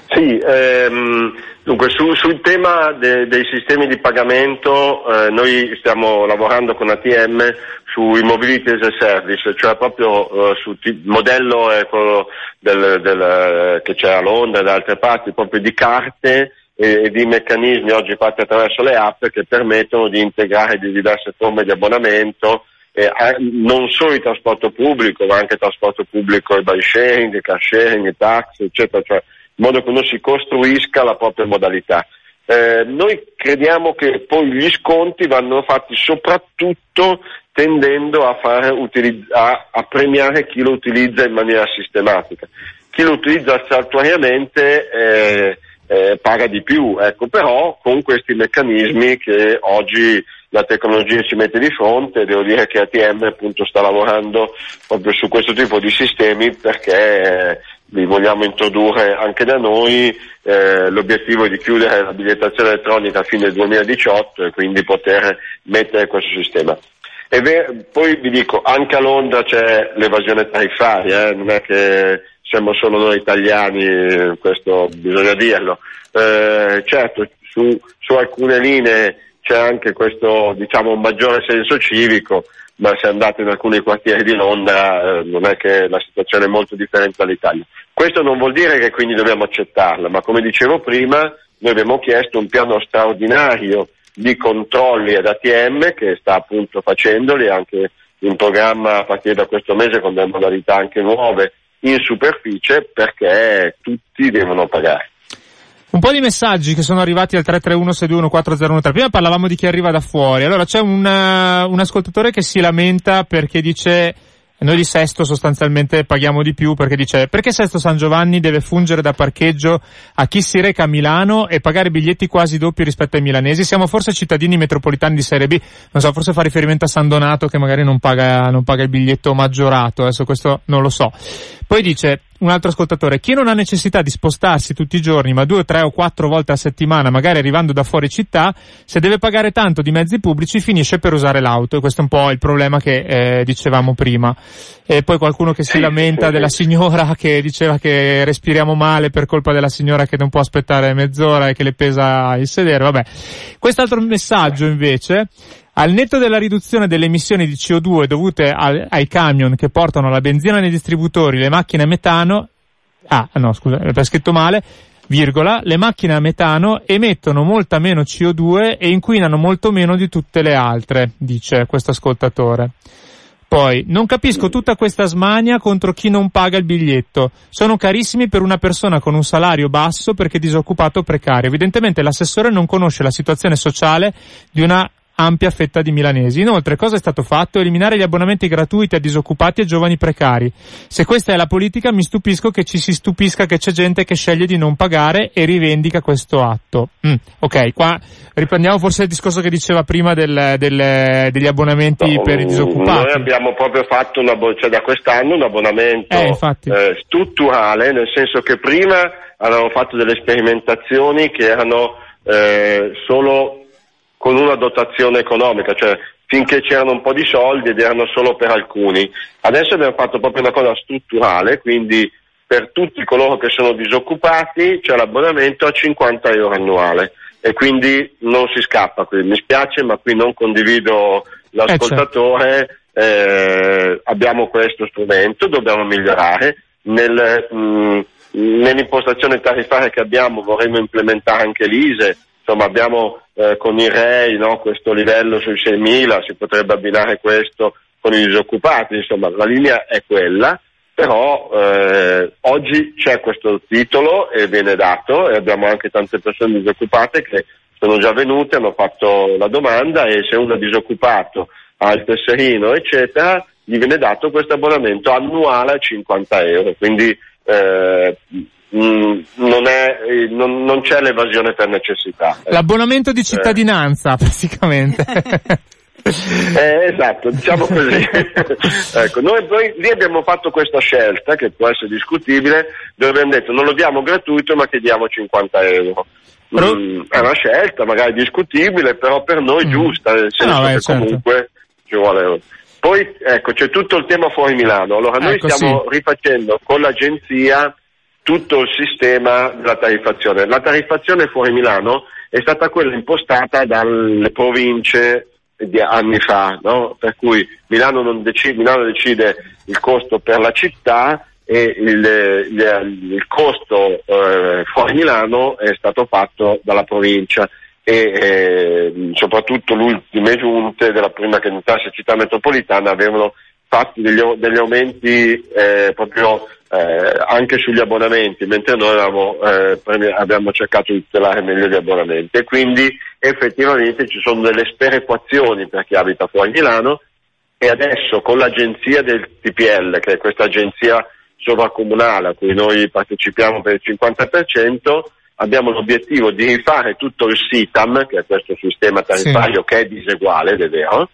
Sì, ehm, dunque su, sul tema de, dei sistemi di pagamento eh, noi stiamo lavorando con ATM sui mobility as a service, cioè proprio eh, sul t- modello è quello del, del, che c'è a Londra e da altre parti, proprio di carte e, e, di meccanismi oggi fatti attraverso le app che permettono di integrare di diverse forme di abbonamento eh, non solo il trasporto pubblico, ma anche il trasporto pubblico e bike sharing, car sharing, taxi, eccetera, cioè in modo che uno si costruisca la propria modalità. Eh, noi crediamo che poi gli sconti vanno fatti soprattutto tendendo a, utilizz- a, a premiare chi lo utilizza in maniera sistematica. Chi lo utilizza saltuariamente eh, eh, paga di più, ecco, però con questi meccanismi che oggi la tecnologia ci mette di fronte, devo dire che ATM appunto sta lavorando proprio su questo tipo di sistemi perché li vogliamo introdurre anche da noi, eh, l'obiettivo è di chiudere la bigliettazione elettronica a fine 2018 e quindi poter mettere questo sistema. E ver- poi vi dico, anche a Londra c'è l'evasione tariffaria, eh? non è che siamo solo noi italiani, questo bisogna dirlo. Eh, certo, su, su, alcune linee c'è anche questo diciamo, maggiore senso civico, ma se andate in alcuni quartieri di Londra eh, non è che la situazione è molto differente dall'Italia. Questo non vuol dire che quindi dobbiamo accettarla, ma come dicevo prima, noi abbiamo chiesto un piano straordinario di controlli ad ATM che sta appunto facendoli anche in programma a partire da questo mese con delle modalità anche nuove in superficie perché tutti devono pagare. Un po' di messaggi che sono arrivati al 331-621-4013. Prima parlavamo di chi arriva da fuori. Allora c'è un, uh, un ascoltatore che si lamenta perché dice noi di Sesto sostanzialmente paghiamo di più perché dice perché Sesto San Giovanni deve fungere da parcheggio a chi si reca a Milano e pagare biglietti quasi doppi rispetto ai milanesi? Siamo forse cittadini metropolitani di Serie B, non so, forse fa riferimento a San Donato che magari non paga, non paga il biglietto maggiorato, adesso questo non lo so. Poi dice un altro ascoltatore, chi non ha necessità di spostarsi tutti i giorni, ma due, tre o quattro volte a settimana, magari arrivando da fuori città, se deve pagare tanto di mezzi pubblici finisce per usare l'auto e questo è un po' il problema che eh, dicevamo prima. E poi qualcuno che si lamenta della signora che diceva che respiriamo male per colpa della signora che non può aspettare mezz'ora e che le pesa il sedere, vabbè. Quest'altro messaggio invece al netto della riduzione delle emissioni di CO2 dovute al, ai camion che portano la benzina nei distributori, le macchine a metano, ah no scusa, è scritto male, virgola, le macchine a metano emettono molta meno CO2 e inquinano molto meno di tutte le altre, dice questo ascoltatore. Poi, non capisco tutta questa smania contro chi non paga il biglietto. Sono carissimi per una persona con un salario basso perché disoccupato o precario. Evidentemente l'assessore non conosce la situazione sociale di una ampia fetta di milanesi. Inoltre, cosa è stato fatto? Eliminare gli abbonamenti gratuiti a disoccupati e giovani precari. Se questa è la politica, mi stupisco che ci si stupisca che c'è gente che sceglie di non pagare e rivendica questo atto. Mm, ok, qua riprendiamo forse il discorso che diceva prima del, del, degli abbonamenti no, per i disoccupati. Noi abbiamo proprio fatto una, cioè da quest'anno un abbonamento eh, eh, strutturale, nel senso che prima avevamo fatto delle sperimentazioni che erano eh, solo con una dotazione economica, cioè finché c'erano un po' di soldi ed erano solo per alcuni. Adesso abbiamo fatto proprio una cosa strutturale, quindi per tutti coloro che sono disoccupati c'è l'abbonamento a 50 euro annuale e quindi non si scappa qui. Mi spiace ma qui non condivido l'ascoltatore, eh, certo. eh, abbiamo questo strumento, dobbiamo migliorare. Nel, mh, mm, nell'impostazione tariffaria che abbiamo vorremmo implementare anche l'ISE, insomma abbiamo eh, con i REI no, questo livello sui 6.000, si potrebbe abbinare questo con i disoccupati, insomma la linea è quella, però eh, oggi c'è questo titolo e viene dato e abbiamo anche tante persone disoccupate che sono già venute, hanno fatto la domanda e se uno è disoccupato ha il tesserino eccetera, gli viene dato questo abbonamento annuale a 50 euro, quindi eh, Mm, non, è, eh, non, non, c'è l'evasione per necessità. L'abbonamento di cittadinanza, eh. praticamente. Eh, esatto, diciamo così. ecco, noi poi lì abbiamo fatto questa scelta che può essere discutibile, dove abbiamo detto non lo diamo gratuito ma chiediamo 50 euro. Mm, è una scelta magari discutibile, però per noi mm. giusta, nel senso no, che certo. comunque ci vuole. Poi ecco, c'è tutto il tema fuori Milano. Allora noi ecco, stiamo sì. rifacendo con l'agenzia tutto il sistema della tariffazione. La tariffazione fuori Milano è stata quella impostata dalle province di anni fa, no? per cui Milano decide, Milano, decide, il costo per la città e il, il, il costo eh, fuori Milano è stato fatto dalla provincia e eh, soprattutto le ultime giunte della prima città metropolitana avevano fatto degli, degli aumenti eh, proprio eh, anche sugli abbonamenti, mentre noi avevamo, eh, abbiamo cercato di tutelare meglio gli abbonamenti e quindi effettivamente ci sono delle sperequazioni per chi abita fuori Milano e adesso con l'agenzia del TPL, che è questa agenzia sovracomunale a cui noi partecipiamo per il 50%, abbiamo l'obiettivo di rifare tutto il SITAM, che è questo sistema tariffario sì. che è diseguale, ed è vero,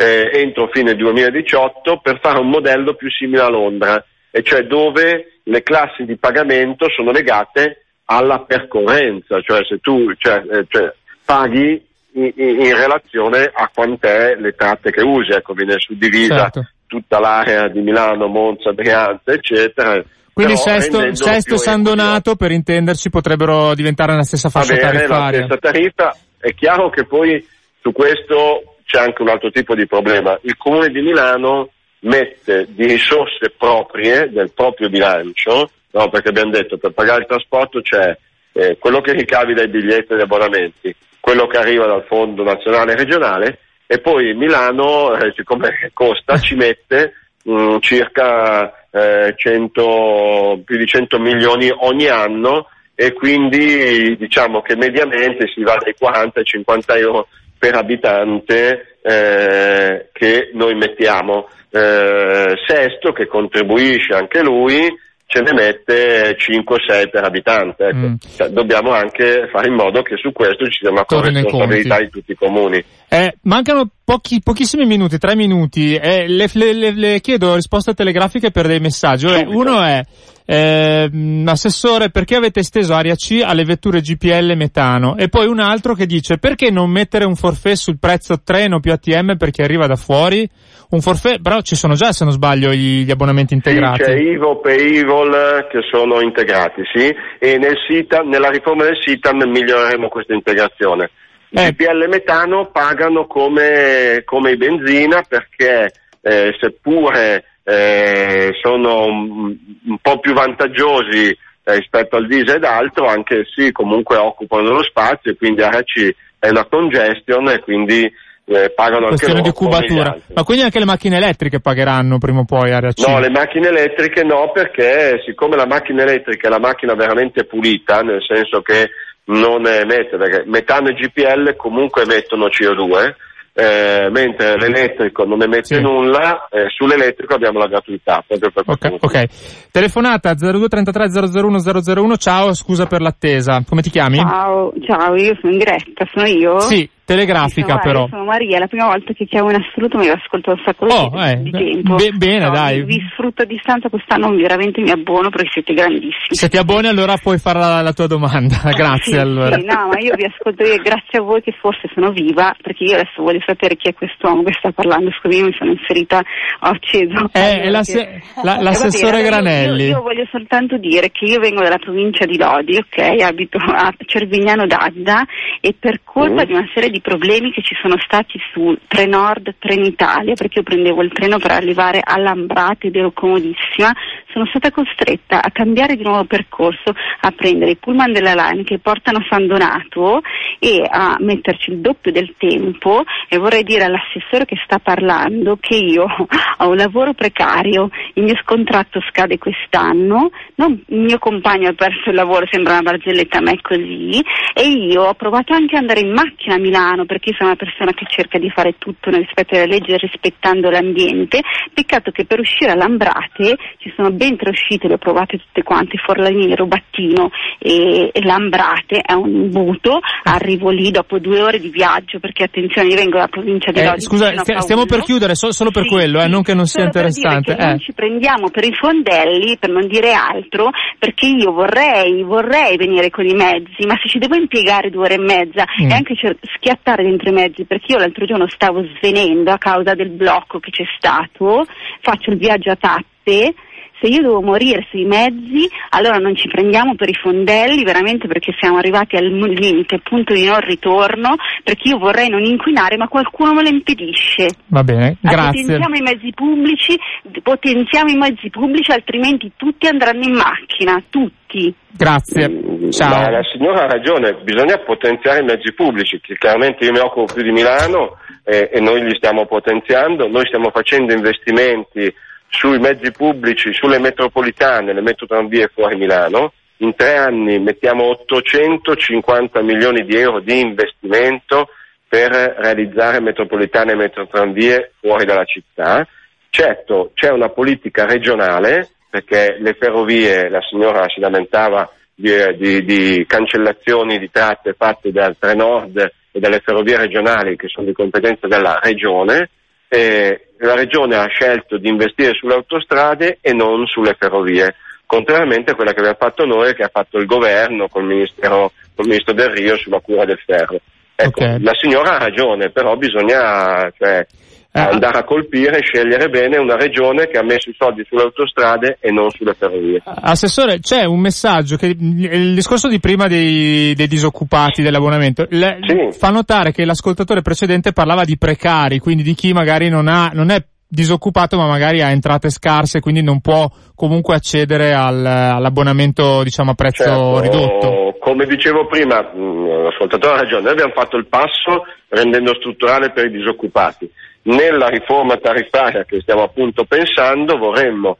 eh, entro fine 2018 per fare un modello più simile a Londra e cioè dove le classi di pagamento sono legate alla percorrenza, cioè se tu cioè, eh, cioè, paghi in, in, relazione a quant'è le tratte che usi, ecco, viene suddivisa certo. tutta l'area di Milano, Monza, Brianza, eccetera. Quindi Sesto, Sesto San Donato, per intenderci, potrebbero diventare la stessa fascia Avere tariffaria. La stessa tariffa, è chiaro che poi su questo c'è anche un altro tipo di problema. Il Comune di Milano mette di risorse proprie del proprio bilancio, no, perché abbiamo detto per pagare il trasporto c'è eh, quello che ricavi dai biglietti e dagli abbonamenti, quello che arriva dal fondo nazionale e regionale e poi Milano, eh, siccome costa, ci mette mh, mm, circa eh, 100, più di 100 milioni ogni anno e quindi diciamo che mediamente si va dai 40 ai 50 euro per abitante eh, che noi mettiamo eh, Sesto che contribuisce anche lui ce ne mette 5-6 per abitante. Ecco. Mm. Cioè, dobbiamo anche fare in modo che su questo ci sia una corresponsabilità di tutti i comuni. Eh, mancano pochi, pochissimi minuti, tre minuti. Eh, le, le, le, chiedo risposte telegrafiche per dei messaggi. Uno è eh, assessore, perché avete esteso Aria C alle vetture GPL metano? E poi un altro che dice, perché non mettere un forfait sul prezzo treno più ATM per chi arriva da fuori? Un forfait, però ci sono già, se non sbaglio, gli, abbonamenti integrati. Sì, c'è IVO e IVOL che sono integrati, sì, e nel SITAM, nella riforma del SITAM miglioreremo questa integrazione. I eh. GPL metano pagano come, come i benzina perché eh, seppure eh, sono un, un, po' più vantaggiosi eh, rispetto al diesel ed altro, anche sì, comunque occupano lo spazio e quindi RC è una congestion e quindi eh, pagano anche loro di cubatura. Ma quindi anche le macchine elettriche pagheranno prima o poi area C? No, le macchine elettriche no, perché siccome la macchina elettrica è la macchina veramente pulita, nel senso che non emette, perché metano e GPL comunque emettono CO2, eh, mentre l'elettrico non emette Sì. nulla, eh, sull'elettrico abbiamo la gratuità. Proprio per questo Ok, motivo. ok. Telefonata 0233 001 001, ciao, scusa per l'attesa. Come ti chiami? Ciao, ciao, io sono in diretta, sono io? Sì, telegrafica Sono però. Sono Maria, è la prima volta che chiamo in assoluto, mi ascolto un sacco Oh, di, eh, di tempo. be- bene, No, dai. Vi, sfrutto a distanza quest'anno, veramente mi abbono perché siete grandissimi. Se ti abboni allora puoi fare la, la tua domanda. Grazie Sì, allora. Sì, no, ma io vi ascolto io, grazie a voi che forse sono viva, perché io adesso voglio sapere chi è quest'uomo che sta parlando, scusi, io mi sono inserita, ho acceso. È, è Allora, l'asse- che- la- Eh, l'assessore Granelli. Io, io voglio soltanto dire che io vengo dalla provincia di Lodi, ok? Abito a Cervignano d'Adda e per colpa Mm. di una serie di problemi che ci sono stati su Trenord Trenitalia, perché io prendevo il treno per arrivare a Lambrate ed ero comodissima, sono stata costretta a cambiare di nuovo percorso, a prendere i pullman della Line che portano a San Donato e a metterci il doppio del tempo e vorrei dire all'assessore che sta parlando che io ho un lavoro precario, il mio contratto scade quest'anno, non- il mio compagno ha perso il lavoro, sembra una barzelletta ma è così e io ho provato anche ad andare in macchina a Milano perché sono una persona che cerca di fare tutto nel rispetto alle leggi e rispettando l'ambiente, peccato che per uscire a Lambrate ci sono ben tre uscite, le ho provate tutte quante, Forlanini, Rubattino e, e Lambrate, è un imbuto, arrivo lì dopo due ore di viaggio perché attenzione io vengo dalla provincia di Eh, Lodi. scusa, stia- stiamo per chiudere, so- solo per Sì, quello, eh, sì, non che non sia solo per interessante. che non eh. ci prendiamo per i fondelli, per non dire altro, perché io vorrei, vorrei venire con i mezzi, ma se ci devo impiegare due ore e mezza Mm. e anche cer- schiattare dentro i mezzi, perché io l'altro giorno stavo svenendo a causa del blocco che c'è stato, faccio il viaggio a tappe. Se io devo morire sui mezzi, allora non ci prendiamo per i fondelli, veramente perché siamo arrivati al limite, al punto di non ritorno, perché io vorrei non inquinare, ma qualcuno me lo impedisce. Va bene, grazie. Potenziamo i mezzi pubblici, potenziamo i mezzi pubblici, altrimenti tutti andranno in macchina, tutti. Grazie. Mm, Ciao. Ma la signora ha ragione, bisogna potenziare i mezzi pubblici, chiaramente io mi occupo più di Milano eh, e noi li stiamo potenziando, noi stiamo facendo investimenti sui mezzi pubblici, sulle metropolitane, le metrotranvie fuori Milano, in tre anni mettiamo 850 milioni di euro di investimento per realizzare metropolitane e metrotranvie fuori dalla città. Certo, c'è una politica regionale, perché le ferrovie, la signora si lamentava di, di- di cancellazioni di tratte fatte dal Trenord e dalle ferrovie regionali che sono di competenza della regione, e la regione ha scelto di investire sulle autostrade e non sulle ferrovie, contrariamente a quella che abbiamo fatto noi che ha fatto il governo col, ministero, col ministro Del Rio sulla cura del ferro. Ecco, Ok. la signora ha ragione, però bisogna cioè, Eh, andare a colpire e scegliere bene una regione che ha messo i soldi sulle autostrade e non sulle ferrovie. Assessore, c'è un messaggio che il discorso di prima dei, dei disoccupati dell'abbonamento le- Sì. fa notare che l'ascoltatore precedente parlava di precari, quindi di chi magari non ha, non è disoccupato ma magari ha entrate scarse, quindi non può comunque accedere al- all'abbonamento diciamo a prezzo Certo, ridotto. Come dicevo prima, mh, l'ascoltatore ha ragione, noi abbiamo fatto il passo rendendo strutturale per i disoccupati. Nella riforma tariffaria che stiamo appunto pensando vorremmo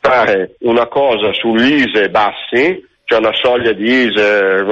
fare una cosa sull'ISE bassi, cioè una soglia di ISE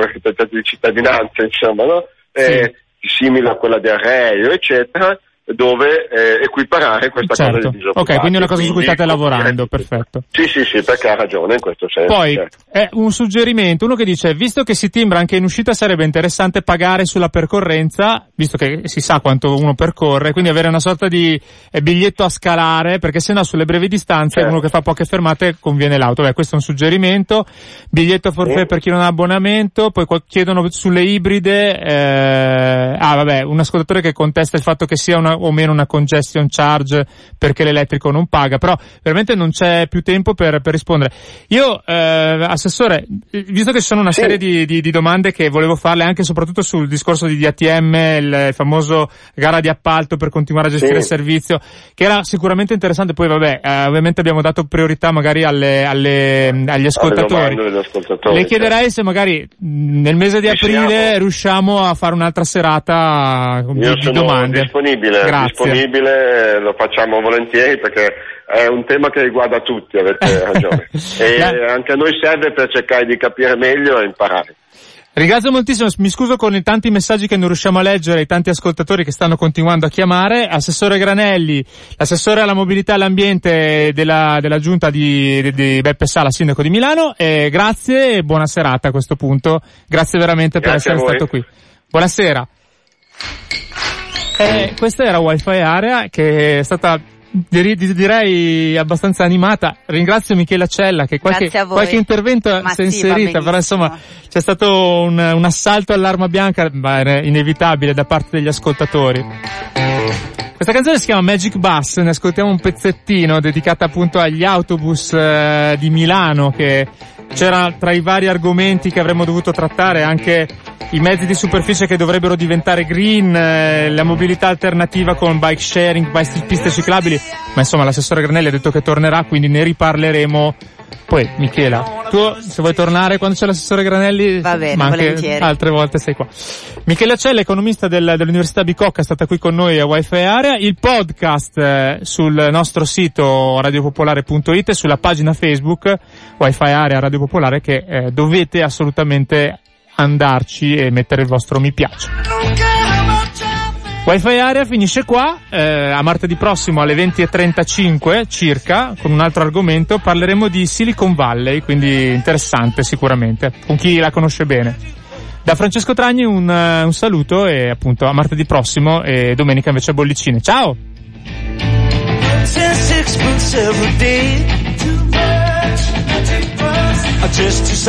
di cittadinanza, insomma, no? Eh, simile a quella del REIO, eccetera, dove eh, equiparare questa cosa Certo. dei disoccupati. Ok, quindi è una cosa su cui state lavorando, perfetto. Sì, sì, sì, perché ha ragione in questo senso. Poi certo. è un suggerimento, uno che dice, visto che si timbra anche in uscita sarebbe interessante pagare sulla percorrenza, visto che si sa quanto uno percorre, quindi avere una sorta di eh, biglietto a scalare, perché sennò sulle brevi distanze Certo. uno che fa poche fermate conviene l'auto. Beh, questo è un suggerimento, biglietto forfait Sì. per chi non ha abbonamento, poi chiedono sulle ibride, eh, ah vabbè, un ascoltatore che contesta il fatto che sia una, o meno una congestion charge perché l'elettrico non paga, però veramente non c'è più tempo per, per rispondere. Io, eh, assessore, visto che ci sono una serie di, di- di domande che volevo farle anche e soprattutto sul discorso di DATM, il famoso gara di appalto per continuare a gestire Sì. il servizio, che era sicuramente interessante, poi vabbè, eh, ovviamente abbiamo dato priorità magari alle, alle- agli ascoltatori. ascoltatori, Le certo. chiederei se magari mh, nel mese di aprile riusciamo a fare un'altra serata di, Io di sono domande. disponibile, Grazie. disponibile, lo facciamo volentieri perché è un tema che riguarda tutti, avete ragione. e anche a noi serve per cercare di capire meglio e imparare. Ringrazio moltissimo, mi scuso con i tanti messaggi che non riusciamo a leggere, i tanti ascoltatori che stanno continuando a chiamare. Assessore Granelli, l'assessore alla mobilità e all'ambiente della, della giunta di, di, Beppe Sala, sindaco di Milano, eh, grazie e buona serata a questo punto. Grazie veramente grazie per essere stato qui. Buonasera. Eh, questa era Wi-Fi Area che è stata direi abbastanza animata. Ringrazio Michela Cella che qualche, qualche intervento si è inserita, però insomma c'è stato un, un assalto all'arma bianca, ma era inevitabile da parte degli ascoltatori. Questa canzone si chiama Magic Bus, ne ascoltiamo un pezzettino dedicata appunto agli autobus eh, di Milano che c'era tra i vari argomenti che avremmo dovuto trattare anche i mezzi di superficie che dovrebbero diventare green, eh, la mobilità alternativa con bike sharing, piste ciclabili, ma insomma l'assessore Granelli ha detto che tornerà, quindi ne riparleremo poi, Michela, tu se vuoi tornare quando c'è l'assessore Granelli, Va bene, ma anche volentieri. altre volte sei qua. Michela Cella, economista del, dell'Università Bicocca, è stata qui con noi a Wi-Fi Area. Il podcast eh, sul nostro sito radiopopolare.it e sulla pagina Facebook Wi-Fi Area Radio Popolare che eh, dovete assolutamente andarci e mettere il vostro mi piace. Wi-Fi Area finisce qua, eh, a martedì prossimo alle 20.35 circa, con un altro argomento, parleremo di Silicon Valley, quindi interessante sicuramente, con chi la conosce bene. Da Francesco Tragni un, uh, un saluto e appunto a martedì prossimo e domenica invece a bollicine. Ciao! just